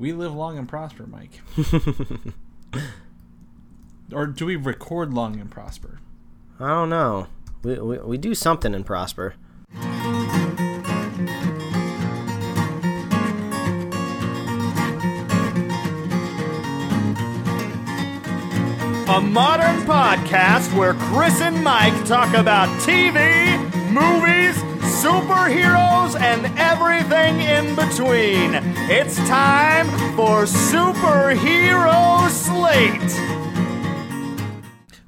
We live long and prosper, Mike. or do we record long and prosper? I don't know. We, we, we do something and Prosper. A modern podcast where Chris and Mike talk about TV, movies, superheroes, and everything in between. It's time for Superhero Slate.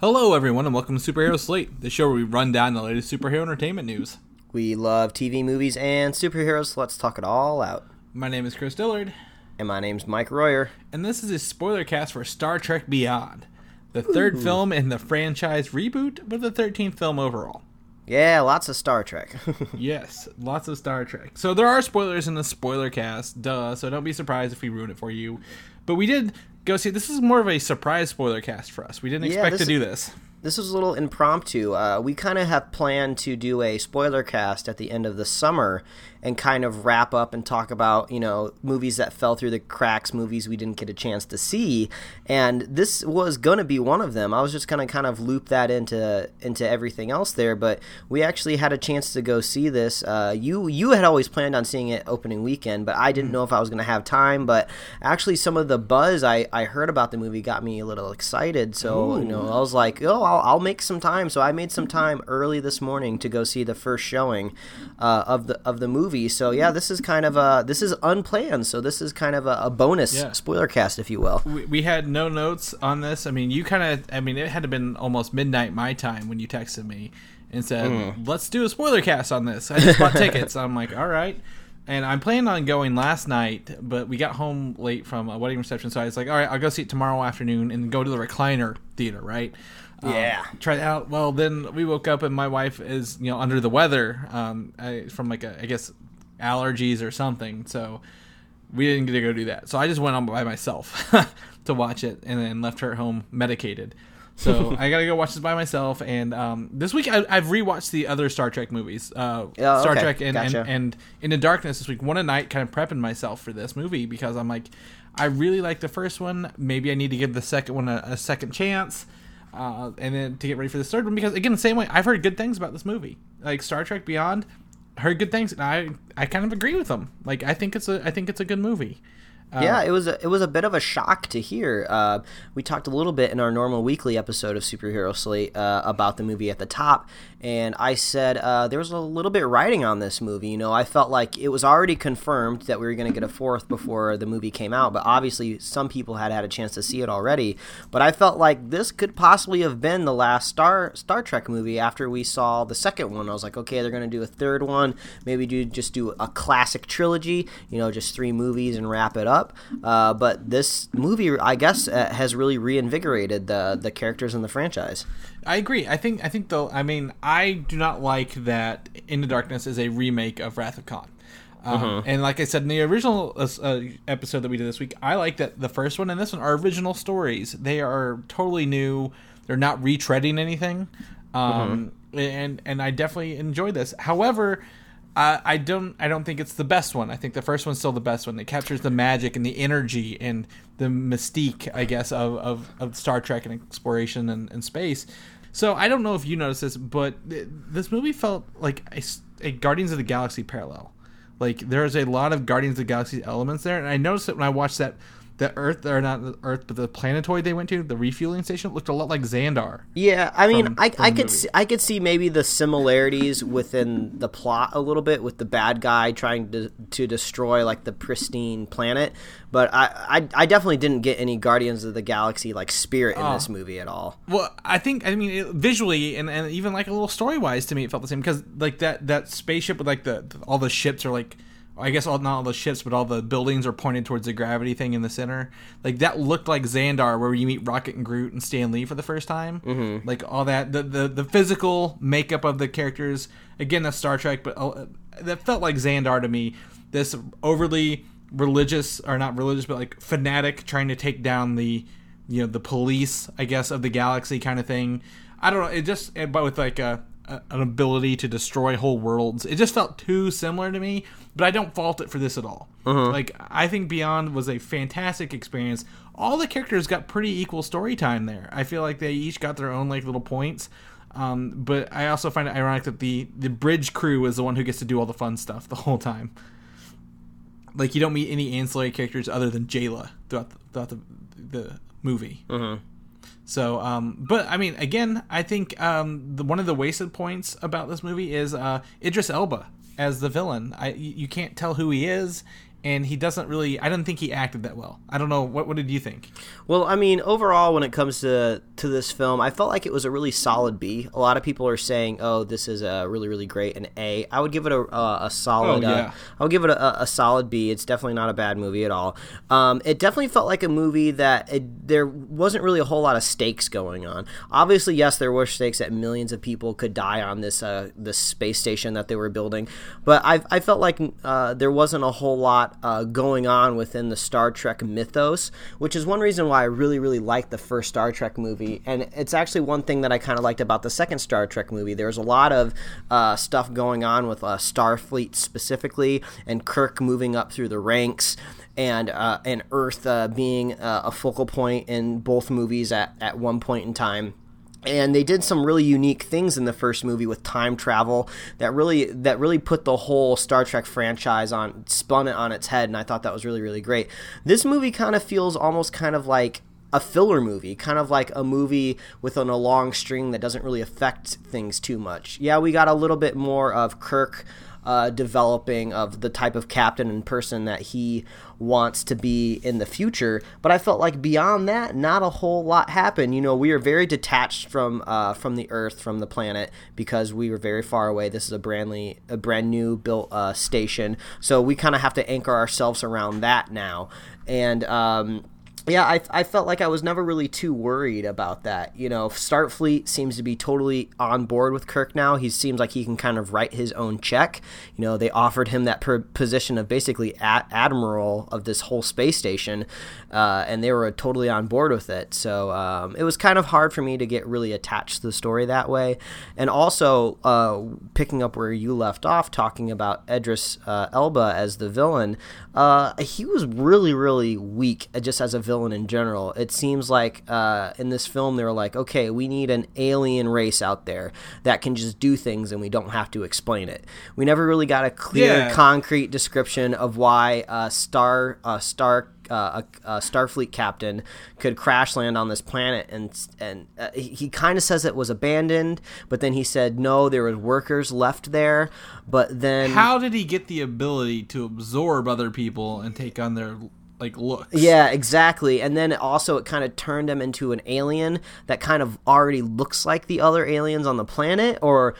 Hello, everyone, and welcome to Superhero Slate, the show where we run down the latest superhero entertainment news. We love TV, movies, and superheroes. So let's talk it all out. My name is Chris Dillard, And my name's Mike Royer. and this is a spoiler cast for Star Trek Beyond, the third film in the franchise reboot, but the 13th film overall. Yeah, lots of Star Trek. Yes, lots of Star Trek. So there are spoilers in the spoiler cast, duh. So don't be surprised if we ruin it for you. But we did go see. This is more of a surprise spoiler cast for us. We didn't Yeah, expect to do this. This was a little impromptu. Uh, we kind of have planned to do a spoiler cast at the end of the summer and kind of wrap up and talk about, you know, movies that fell through the cracks, movies we didn't get a chance to see. And this was going to be one of them. I was just going to kind of loop that into into everything else there, but we actually had a chance to go see this. Uh, you you had always planned on seeing it opening weekend, but I didn't know if I was going to have time, but actually some of the buzz I, I heard about the movie got me a little excited. So, you know, I was like, "Oh, I'll, I'll make some time." So I made some time early this morning to go see the first showing uh, of the of the movie. So yeah, this is kind of a this is unplanned. So this is kind of a, a bonus Yeah. spoiler cast, if you will. We, we had no notes on this. I mean, you kind of. I mean, it had to been almost midnight my time when you texted me and said, Hmm. "Let's do a spoiler cast on this." I just bought tickets. I'm like, "All right." And I'm planning on going last night, but we got home late from a wedding reception, so I was like, "All right, I'll go see it tomorrow afternoon and go to the recliner theater." Right? Um, Yeah. try it out. Well, then we woke up and my wife is you know under the weather um, I, from like a, I guess allergies or something. So we didn't get to go do that. So I just went on by myself to watch it and then left her at home medicated. So I got to go watch this by myself. And um, this week I, I've rewatched the other Star Trek movies. Uh, Yeah, Star okay. Trek and, Gotcha. and, and Into Darkness this week. One a night, kind of prepping myself for this movie because I'm like, I really like the first one. Maybe I need to give the second one a, a second chance. Uh, and then to get ready for the third one because again the same way I've heard good things about this movie. Like Star Trek Beyond heard good things and I I kind of agree with them. Like I think it's a I think it's a good movie yeah, it was a, it was a bit of a shock to hear. Uh, we talked a little bit in our normal weekly episode of Superhero Slate uh, about the movie at the top, and I said uh, there was a little bit writing on this movie. You know, I felt like it was already confirmed that we were going to get a fourth before the movie came out, but obviously some people had had a chance to see it already. But I felt like this could possibly have been the last Star Star Trek movie after we saw the second one. I was like, okay, they're going to do a third one, maybe do just do a classic trilogy. You know, just three movies and wrap it up. Uh, but this movie, I guess, uh, has really reinvigorated the the characters in the franchise. I agree. I think I think though I mean I do not like that Into Darkness is a remake of Wrath of Khan. Um, and like I said in the original uh, uh, episode that we did this week I like that the first one and this one are original stories. They are totally new. They're not retreading anything. Um, and and I definitely enjoy this. However I don't. I don't think it's the best one. I think the first one's still the best one. It captures the magic and the energy and the mystique, I guess, of, of, of Star Trek and exploration and, and space. So I don't know if you noticed this, but th- this movie felt like a Guardians of the Galaxy parallel. Like there's a lot of Guardians of the Galaxy elements there, and I noticed it when I watched that. The Earth, or not the Earth, but the planetoid they went to, the refueling station, looked a lot like Xandar. Yeah, I mean, From- I, from I could see, I could see maybe the similarities within the plot a little bit with the bad guy trying to to destroy like the pristine planet, but I I, I definitely didn't get any Guardians of the Galaxy like spirit in this oh. movie at all. Well, I think I mean it, visually and, and even like a little story wise to me it felt the same because like that that spaceship with like the all the ships are like I guess all not all the ships but all the buildings are pointed towards the gravity thing in the center. Like that looked like Xandar where you meet Rocket and Groot and Stan Lee for the first time. Mm-hmm. like all that the, the the physical makeup of the characters again that's Star Trek but uh, that felt like Xandar to me. This overly religious or not religious but like fanatic trying to take down the you know the police i guess of the galaxy kind of thing. I don't know it just but with like a a, an ability to destroy whole worlds. It just felt too similar to me, but I don't fault it for this at all. Like I think Beyond was a fantastic experience. All the characters got pretty equal story time there. I feel like they each got their own like little points. Um, but I also find it ironic that the the bridge crew is the one who gets to do all the fun stuff the whole time. Like you don't meet any ancillary characters other than Jaylah throughout the, throughout the, the movie. So, um, but I mean, again, I think um, the, one of the wasted points about this movie is uh, Idris Elba as the villain. I you you can't tell who he is, and he doesn't really. I don't think he acted that well. I don't know. What what did you think? Well, I mean, overall, when it comes to to this film, I felt like it was a really solid B. A lot of people are saying, "Oh, this is a really, really great an A." I would give it a a, a solid. Oh, yeah. uh, I would give it a, a solid B. It's definitely not a bad movie at all. Um, it definitely felt like a movie that it, there wasn't really a whole lot of stakes going on. Obviously, yes, there were stakes that millions of people could die on this uh, this space station that they were building, but I, I felt like uh, there wasn't a whole lot uh, going on within the Star Trek mythos, which is one reason why I really, really liked the first Star Trek movie. And it's actually one thing that I kind of liked about the second Star Trek movie. There was a lot of uh, stuff going on with uh, Starfleet specifically, and Kirk moving up through the ranks. And uh, and Earth uh, being uh, a focal point in both movies at, at one point in time and they did some really unique things in the first movie with time travel that really that really put the whole Star Trek franchise on spun it on its head and I thought that was really really great. This movie kind of feels almost kind of like a filler movie, kind of like a movie within a long string that doesn't really affect things too much. Yeah, we got a little bit more of Kirk uh, developing of the type of captain and person that he wants to be in the future. But I felt like beyond that, not a whole lot happened. You know, we are very detached from uh, from the Earth, from the planet, because we were very far away. This is a brandly a brand new built uh, station, so we kind of have to anchor ourselves around that now. And um, yeah, I, I felt like I was never really too worried about that. You know, Starfleet seems to be totally on board with Kirk now. He seems like he can kind of write his own check. You know, they offered him that per- position of basically ad- admiral of this whole space station, uh, and they were totally on board with it. So um, it was kind of hard for me to get really attached to the story that way. And also, uh, picking up where you left off, talking about Idris uh, Elba as the villain, uh, he was really, really weak uh, just as a villain in general. It seems like uh, in this film they were like, okay, we need an alien race out there that can just do things and we don't have to explain it. We never really got a clear, Yeah. concrete description of why uh, Star uh, Star. Uh, a, a Starfleet captain could crash land on this planet, and and uh, he, he kind of says it was abandoned, but then he said no, there was workers left there. But then How did he get the ability to absorb other people and take on their like looks? Yeah, exactly. And then also it kind of turned him into an alien that kind of already looks like the other aliens on the planet or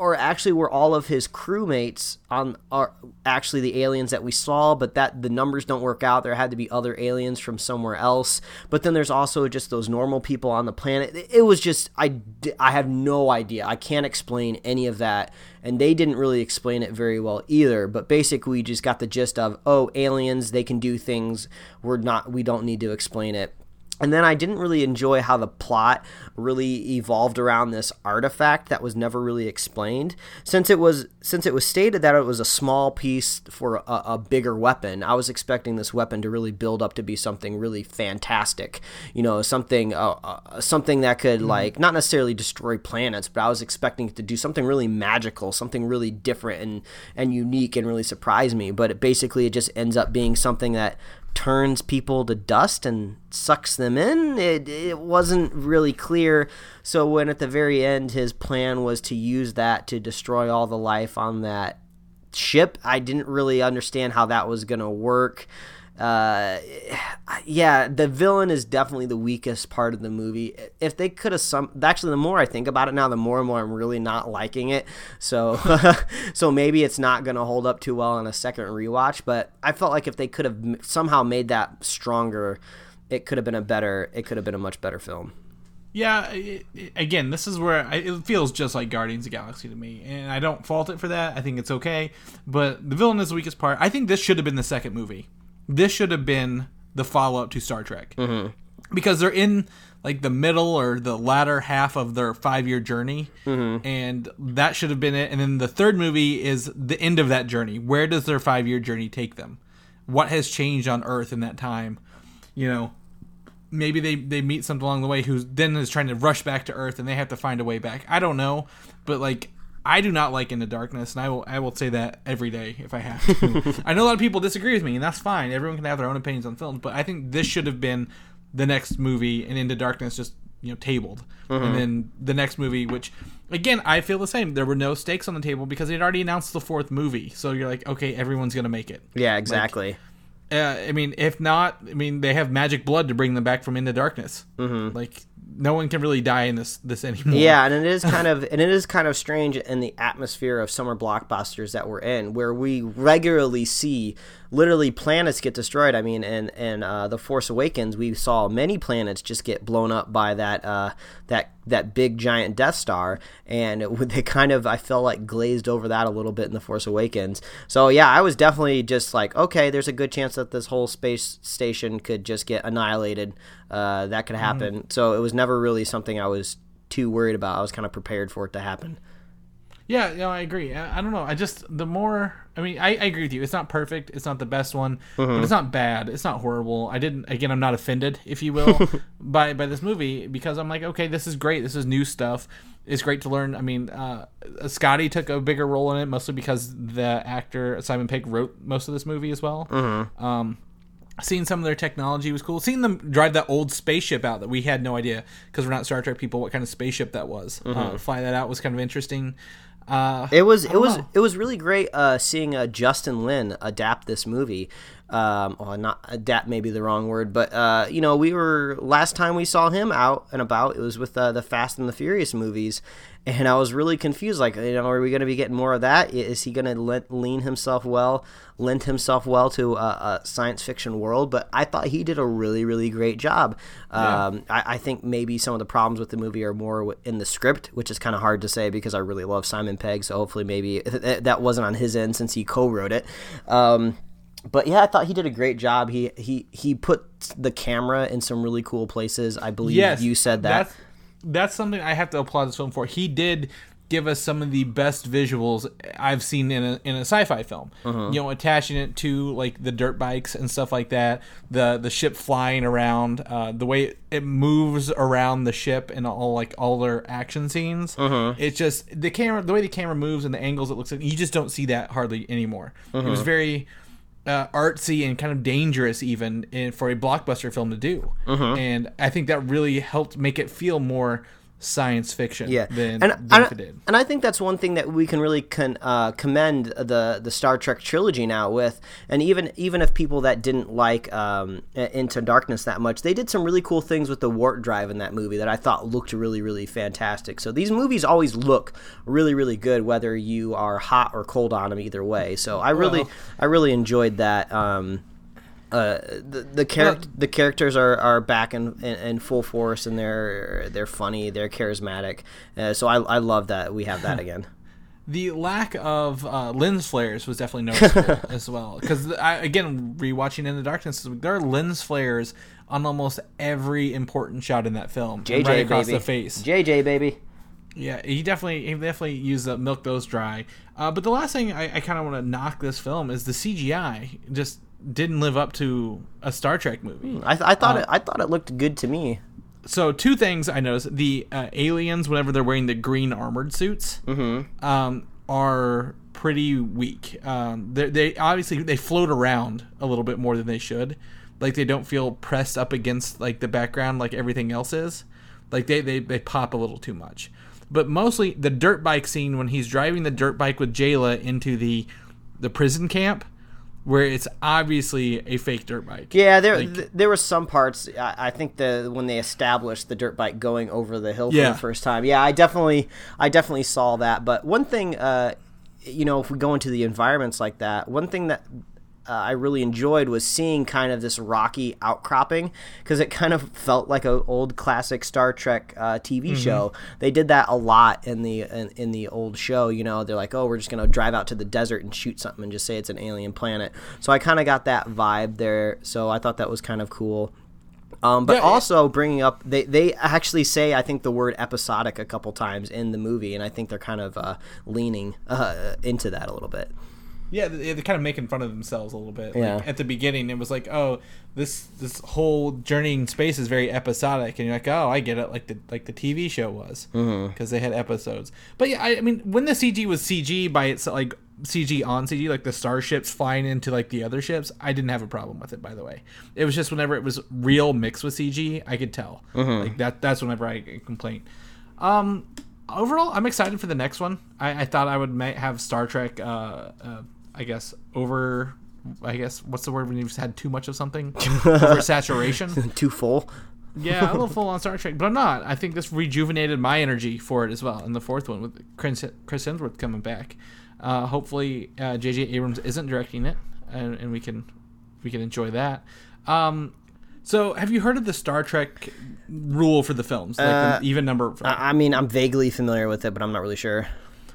or actually were all of his crewmates on are actually the aliens that we saw but that the numbers don't work out. There had to be other aliens from somewhere else. But then there's also just those normal people on the planet. It- was just I I have no idea. I can't explain any of that. And they didn't really explain it very well either. But basically we just got the gist of oh aliens they can do things. We're not we don't need to explain it and then I didn't really enjoy how the plot really evolved around this artifact that was never really explained. Since it was since it was stated that it was a small piece for a, a bigger weapon, I was expecting this weapon to really build up to be something really fantastic. You know, something uh, uh, something that could like not necessarily destroy planets, but I was expecting it to do something really magical, something really different and and unique and really surprise me. But it basically it just ends up being something that turns people to dust and sucks them in. It, it wasn't really clear. So, when at the very end his plan was to use that to destroy all the life on that ship, I didn't really understand how that was going to work. Uh, yeah, the villain is definitely the weakest part of the movie. If they could have some, actually, the more I think about it now, the more and more I'm really not liking it. So, so maybe it's not going to hold up too well on a second rewatch. But I felt like if they could have somehow made that stronger, it could have been a better. It could have been a much better film. Yeah, it, again, this is where I, it feels just like Guardians of Galaxy to me, and I don't fault it for that. I think it's okay, but the villain is the weakest part. I think this should have been the second movie. This should have been the follow up to Star Trek, mm-hmm. because they're in like the middle or the latter half of their five year journey, mm-hmm. and that should have been it. And then the third movie is the end of that journey. Where does their five year journey take them? What has changed on Earth in that time? You know, maybe they they meet something along the way who then is trying to rush back to Earth, and they have to find a way back. I don't know, but like. I do not like Into Darkness, and I will I will say that every day if I have to. I know a lot of people disagree with me, and that's fine. Everyone can have their own opinions on films, but I think this should have been the next movie and Into Darkness just you know tabled, mm-hmm. and then the next movie, which again I feel the same. There were no stakes on the table because they'd already announced the fourth movie, so you're like, okay, everyone's gonna make it. Yeah, exactly. Like, uh, I mean, if not, I mean, they have magic blood to bring them back from Into Darkness. Mm-hmm. Like no one can really die in this this anymore. Yeah, and it is kind of and it is kind of strange in the atmosphere of summer blockbusters that we're in, where we regularly see literally planets get destroyed. I mean, and and uh, the Force Awakens, we saw many planets just get blown up by that uh, that that big giant Death Star, and it, they kind of I felt like glazed over that a little bit in the Force Awakens. So yeah, I was definitely just like, okay, there's a good chance that this whole space station could just get annihilated. Uh, that could mm-hmm. happen. Mm-hmm. So it was never really something I was too worried about. I was kind of prepared for it to happen. Yeah, no, I agree. I, I, don't know. I just the more I mean, I, I, agree with you. It's not perfect. It's not the best one, mm-hmm. but it's not bad. It's not horrible. I didn't. Again, I'm not offended, if you will, by by this movie because I'm like, okay, this is great. This is new stuff. It's great to learn. I mean, uh, Scotty took a bigger role in it, mostly because the actor Simon Pegg wrote most of this movie as well. Mm-hmm. Um, seeing some of their technology was cool. Seeing them drive that old spaceship out that we had no idea because we're not Star Trek people what kind of spaceship that was. Mm-hmm. Uh, fly that out was kind of interesting. Uh, it was it was know. it was really great uh, seeing uh, Justin Lin adapt this movie. Um, well, not adapt maybe the wrong word, but uh, you know, we were last time we saw him out and about. It was with uh, the Fast and the Furious movies, and I was really confused. Like, you know, are we going to be getting more of that? Is he going to lean himself well, lend himself well to a, a, science fiction world? But I thought he did a really, really great job. Yeah. Um, I, I, think maybe some of the problems with the movie are more in the script, which is kind of hard to say because I really love Simon Pegg. So hopefully, maybe that wasn't on his end since he co-wrote it. Um, but yeah, I thought he did a great job. He he he put the camera in some really cool places. I believe yes, you said that. That's, that's something I have to applaud this film for. He did give us some of the best visuals I've seen in a in a sci-fi film. Uh-huh. You know, attaching it to like the dirt bikes and stuff like that, the the ship flying around, uh, the way it moves around the ship and all like all their action scenes. Uh-huh. It's just the camera, the way the camera moves and the angles it looks like. You just don't see that hardly anymore. Uh-huh. It was very uh, artsy and kind of dangerous even in, for a blockbuster film to do. Uh-huh. And I think that really helped make it feel more science fiction yeah. than, and, than and, it did. And I think that's one thing that we can really con, uh, commend the the Star Trek trilogy now with. And even even if people that didn't like um, Into Darkness that much, they did some really cool things with the warp drive in that movie that I thought looked really really fantastic. So these movies always look really really good, whether you are hot or cold on them either way. So I really well, I really enjoyed that. Um, uh, the the, char- well, the characters are, are back in, in, in, full force and they're they're funny they're charismatic uh, so I, I love that we have that again the lack of uh, lens flares was definitely noticeable as well because again rewatching Into Darkness there are lens flares on almost every important shot in that film JJ right across baby. the face JJ baby yeah, he definitely he definitely used the milk those dry. Uh, but the last thing I, I kind of want to knock this film is the CGI. Just didn't live up to a Star Trek movie. Hmm, I, th- I thought uh, it. I thought it looked good to me. So two things I noticed: the uh, aliens, whenever they're wearing the green armored suits, mm-hmm. um, are pretty weak. Um, they obviously they float around a little bit more than they should. Like they don't feel pressed up against like the background like everything else is. Like they they, they pop a little too much. But mostly the dirt bike scene when he's driving the dirt bike with Jaylah into the the prison camp where it's obviously a fake dirt bike. Yeah, there like, th- there were some parts. I, I, think the when they established the dirt bike going over the hill for yeah. the first time. Yeah, I definitely I definitely saw that. But one thing, uh, you know, if we go into the environments like that, one thing that uh, I really enjoyed was seeing kind of this rocky outcropping because it kind of felt like an old classic Star Trek uh, TV mm-hmm. show. They did that a lot in the in, in, the old show. You know, they're like, oh, we're just gonna drive out to the desert and shoot something and just say it's an alien planet. So I kind of got that vibe there. So I thought that was kind of cool. Um, but Yeah, also bringing up, they, they actually say, I think, the word episodic a couple times in the movie, and I think they're kind of uh, leaning uh, into that a little bit. Yeah, they- they're kind of making fun of themselves a little bit. Yeah. Like, at the beginning, it was like, oh, this this whole journeying space is very episodic, and you're like, oh, I get it, like the like the TV show was, because they had episodes. But yeah, I, I mean, when the CG was CG by itself, like CG on CG, like the starships flying into like the other ships, I didn't have a problem with it. By the way, it was just whenever it was real mixed with CG, I could tell. Like that. That's whenever I complained. Um, overall, I'm excited for the next one. I, I thought I would have Star Trek. Uh, uh, I guess over. I guess what's the word when you've had too much of something? Oversaturation. Too full. yeah, I'm a little full on Star Trek, but I'm not. I think this rejuvenated my energy for it as well. In the fourth one with Chris, Chris Hemsworth coming back, uh, hopefully uh, J.J. Abrams isn't directing it, and, and we can we can enjoy that. Um, so, have you heard of the Star Trek rule for the films, like Uh, the even number? I mean, I'm vaguely familiar with it, but I'm not really sure.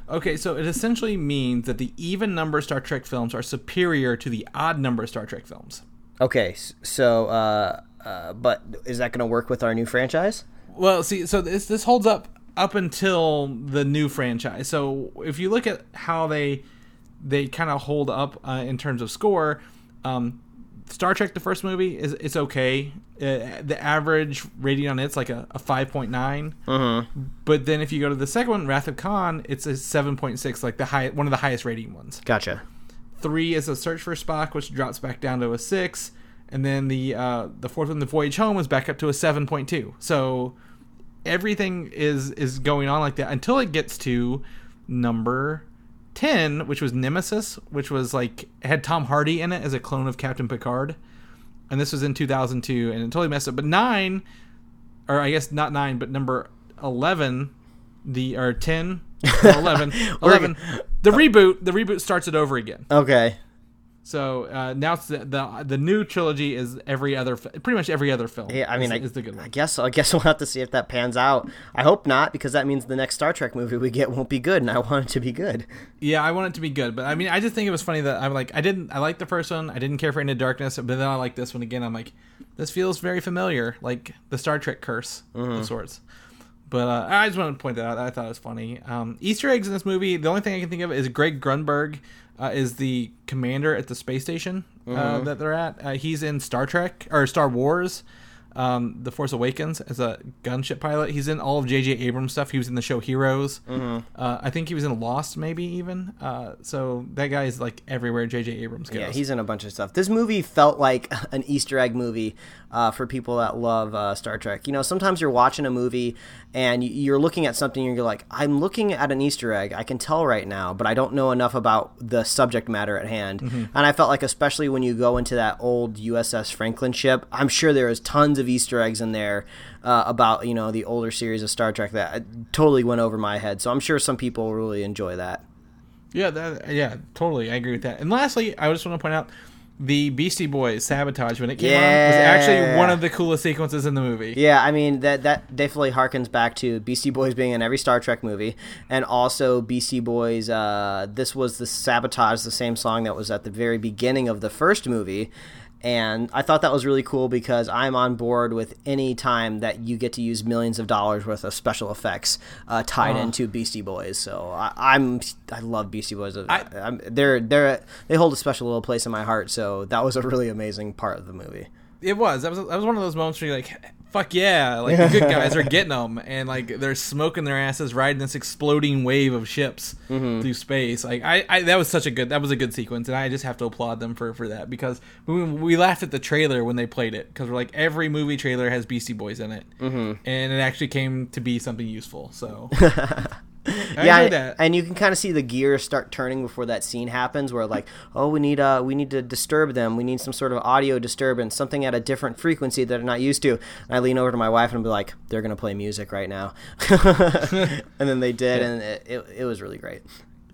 Okay, so it essentially means that the even number Star Trek films are superior to the odd number Star Trek films. Okay, so, uh, uh, but is that going to work with our new franchise? Well, see, so this this holds up up until the new franchise. So if you look at how they they kind of hold up uh, in terms of score, um, Star Trek the first movie is it's okay. Uh, the average rating on it's like a, a five But then if you go to the second one, Wrath of Khan, it's a seven point six, like the high one of the highest rating ones. Gotcha. Three is a Search for Spock, which drops back down to a six, and then the uh, the fourth one, the Voyage Home, was back up to a seven point two. So everything is is going on like that until it gets to number ten, which was Nemesis, which was like had Tom Hardy in it as a clone of Captain Picard, and this was in two thousand two, and it totally messed up. But nine, or I guess not nine, but number eleven, the or 10, 11, 11 the reboot. The reboot starts it over again. Okay. So uh, now the, the the new trilogy is every other, pretty much every other film. Yeah, I mean, is, I, is the good I guess I guess we'll have to see if that pans out. I hope not, because that means the next Star Trek movie we get won't be good, and I want it to be good. Yeah, I want it to be good, but I mean, I just think it was funny that I'm like, I didn't, I liked the first one, I didn't care for Into Darkness, but then I like this one again. I'm like, this feels very familiar, like the Star Trek curse of sorts. But uh, I just wanted to point that out. I thought it was funny. Um, Easter eggs in this movie. The only thing I can think of is Greg Grunberg uh, is the commander at the space station uh, that they're at. Uh, he's in Star Trek or Star Wars. Um, the Force Awakens as a gunship pilot. He's in all of J.J. Abrams stuff. He was in the show Heroes. Uh, I think he was in Lost, maybe even. Uh, so that guy is like everywhere J.J. Abrams goes. Yeah, he's in a bunch of stuff. This movie felt like an Easter egg movie uh, for people that love uh, Star Trek. You know, sometimes you're watching a movie and you're looking at something and you're like, I'm looking at an Easter egg. I can tell right now, but I don't know enough about the subject matter at hand. And I felt like, especially when you go into that old USS Franklin ship, I'm sure there is tons of Easter eggs in there uh, about, you know, the older series of Star Trek that uh, totally went over my head. So I'm sure some people really enjoy that. Yeah, that, yeah, totally. I agree with that. And lastly, I just want to point out the Beastie Boys sabotage when it came on was actually one of the coolest sequences in the movie. Yeah, I mean that that definitely harkens back to Beastie Boys being in every Star Trek movie, and also Beastie Boys. Uh, this was the sabotage, the same song that was at the very beginning of the first movie, and I thought that was really cool because I'm on board with any time that you get to use millions of dollars worth of special effects uh, tied into Beastie Boys. So I, I'm I love Beastie Boys. I, am they're they're they hold a special little place in my heart. So that was a really amazing part of the movie. It was. That was that was one of those moments where you're like, "Fuck yeah!" Like the good guys are getting them, and like they're smoking their asses, riding this exploding wave of ships through space. Like I, I, that was such a good. That was a good sequence, and I just have to applaud them for for that because we, we laughed at the trailer when they played it because we're like every movie trailer has Beastie Boys in it, mm-hmm. and it actually came to be something useful. So. I yeah, that. and you can kind of see the gears start turning before that scene happens, where like, oh, we need uh, we need to disturb them. We need some sort of audio disturbance, something at a different frequency that they're not used to. And I lean over to my wife and be like, they're gonna play music right now, and then they did, and it, it, it was really great.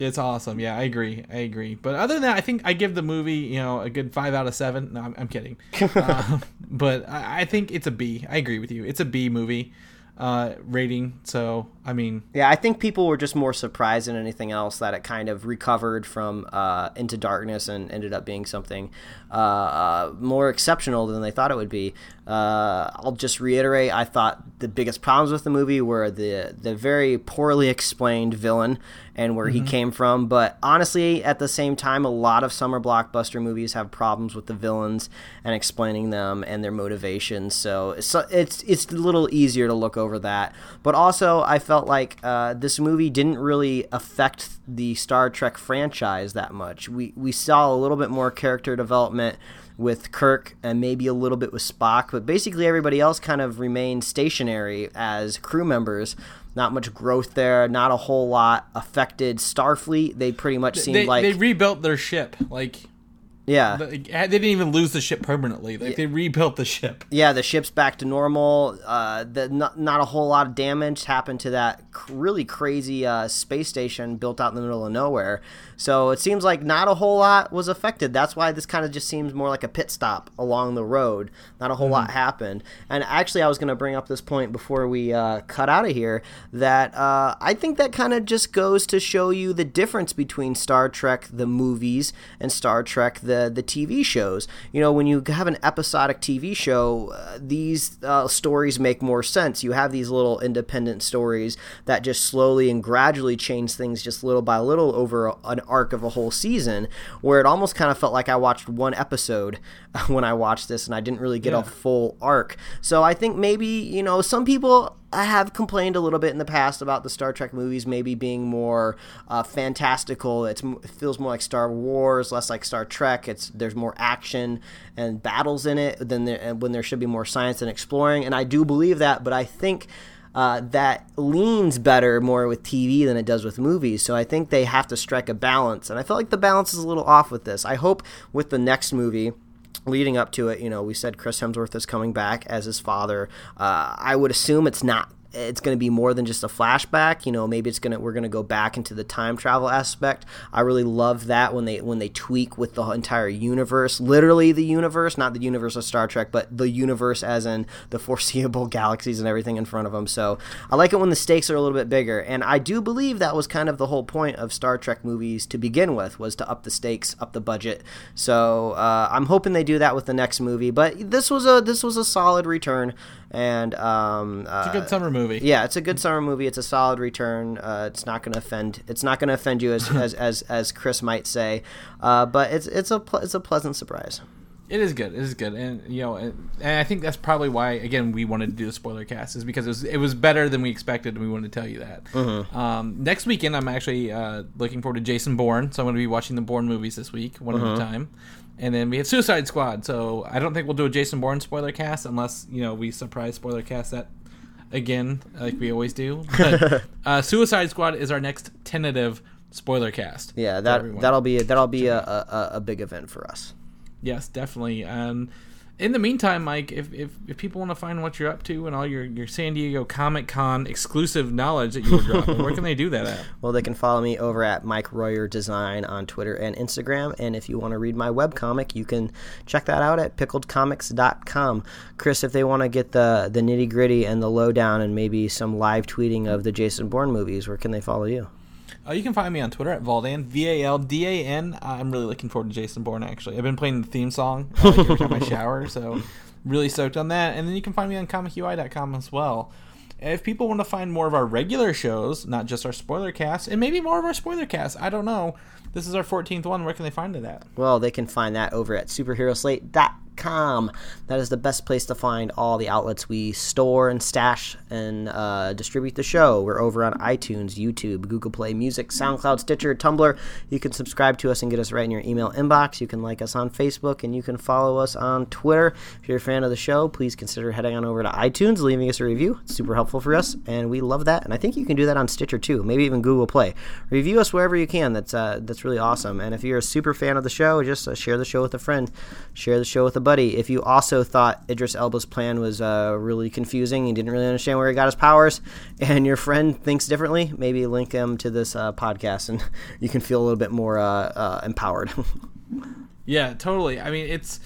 It's awesome. Yeah, I agree. I agree. But other than that, I think I give the movie, you know, a good five out of seven. No, I'm, I'm kidding. uh, but I, I think it's a B. I agree with you. It's a B movie. Uh, rating. So I mean, yeah, I think people were just more surprised than anything else that it kind of recovered from uh, Into Darkness and ended up being something uh, uh more exceptional than they thought it would be. Uh, I'll just reiterate: I thought the biggest problems with the movie were the the very poorly explained villain and where mm-hmm. he came from. But honestly, at the same time, a lot of summer blockbuster movies have problems with the villains and explaining them and their motivations. So it's it's it's a little easier to look over that. But also, I felt like uh, this movie didn't really affect the Star Trek franchise that much. We we saw a little bit more character development with Kirk and maybe a little bit with Spock, but basically everybody else kind of remained stationary as crew members. Not much growth there, not a whole lot affected Starfleet. They pretty much seemed they, like they rebuilt their ship. Like yeah, they didn't even lose the ship permanently. Like yeah. they rebuilt the ship. Yeah, the ship's back to normal. Uh, the not, not a whole lot of damage happened to that really crazy uh, space station built out in the middle of nowhere. So it seems like not a whole lot was affected. That's why this kind of just seems more like a pit stop along the road. Not a whole mm-hmm. lot happened. And actually, I was going to bring up this point before we uh, cut out of here that uh, I think that kind of just goes to show you the difference between Star Trek the movies and Star Trek the the TV shows. You know, when you have an episodic TV show, uh, these uh, stories make more sense. You have these little independent stories that just slowly and gradually change things just little by little over an arc of a whole season where it almost kind of felt like I watched one episode when I watched this and I didn't really get yeah. a full arc. So I think maybe, you know, some people I have complained a little bit in the past about the Star Trek movies maybe being more uh, fantastical. It's, it feels more like Star Wars, less like Star Trek. It's there's more action and battles in it than there, when there should be more science and exploring. And I do believe that, but I think uh, that leans better more with TV than it does with movies. So I think they have to strike a balance, and I feel like the balance is a little off with this. I hope with the next movie leading up to it, you know, we said Chris Hemsworth is coming back as his father. Uh, I would assume it's not it's going to be more than just a flashback you know maybe it's going to we're going to go back into the time travel aspect. I really love that when they when they tweak with the entire universe literally the universe not the universe of star trek but the universe as in the foreseeable galaxies and everything in front of them so i like it when the stakes are a little bit bigger. And i do believe that was kind of the whole point of star trek movies to begin with was to up the stakes up the budget. So uh, i'm hoping they do that with the next movie but this was a this was a solid return. And um, uh, it's a good summer movie. Yeah, it's a good summer movie. It's a solid return. Uh, it's not going to offend. It's not going to offend you as, as, as as Chris might say, uh, but it's it's a ple- it's a pleasant surprise. It is good. It is good, and you know, and, and, I think that's probably why again we wanted to do the spoiler cast is because it was it was better than we expected, and we wanted to tell you that. Mm-hmm. Um, next weekend, I'm actually uh, looking forward to Jason Bourne, so I'm going to be watching the Bourne movies this week, one mm-hmm. at a mm-hmm. time and then we have Suicide Squad. So I don't think we'll do a Jason Bourne spoiler cast unless you know we surprise spoiler cast that again, like we always do. But uh, Suicide Squad is our next tentative spoiler cast. Yeah, that that'll be that'll be a, a, a big event for us. Yes, definitely. Um, in the meantime, Mike, if, if, if people want to find what you're up to and all your, your San Diego Comic Con exclusive knowledge that you're dropping, where can they do that at? Well, they can follow me over at Mike Royer Design on Twitter and Instagram. And if you want to read my web comic, you can check that out at pickledcomics.com. Chris, if they want to get the, the nitty gritty and the lowdown and maybe some live tweeting of the Jason Bourne movies, where can they follow you? Uh, you can find me on Twitter at Valdan, V A L D A N. I'm really looking forward to Jason Bourne, actually. I've been playing the theme song uh, like every time I shower, so really stoked on that. And then you can find me on comicui.com as well. If people want to find more of our regular shows, not just our spoiler cast, and maybe more of our spoiler cast, I don't know. This is our 14th one. Where can they find it at? Well, they can find that over at superheroslate.com that is the best place to find all the outlets we store and stash and uh, distribute the show. We're over on iTunes, YouTube, Google Play Music, SoundCloud, Stitcher, Tumblr. You can subscribe to us and get us right in your email inbox. You can like us on Facebook and you can follow us on Twitter. If you're a fan of the show, please consider heading on over to iTunes, leaving us a review. It's super helpful for us, and we love that. And I think you can do that on Stitcher too, maybe even Google Play. Review us wherever you can. That's uh, that's really awesome. And if you're a super fan of the show, just uh, share the show with a friend, share the show with a buddy buddy, if you also thought Idris Elba's plan was uh, really confusing and didn't really understand where he got his powers, and your friend thinks differently, maybe link him to this uh, podcast and you can feel a little bit more uh, uh empowered. yeah, totally. I mean, it's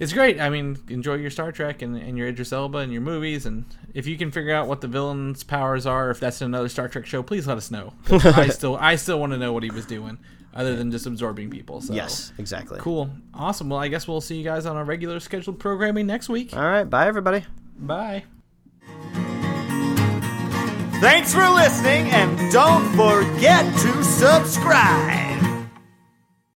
it's great. I mean, enjoy your Star Trek and, and your Idris Elba and your movies, and if you can figure out what the villain's powers are, if that's another Star Trek show, please let us know. I still I still want to know what he was doing, other than just absorbing people. So. Yes, exactly. Cool, awesome. Well, I guess we'll see you guys on our regular scheduled programming next week. All right, bye everybody. Bye. Thanks for listening, and don't forget to subscribe.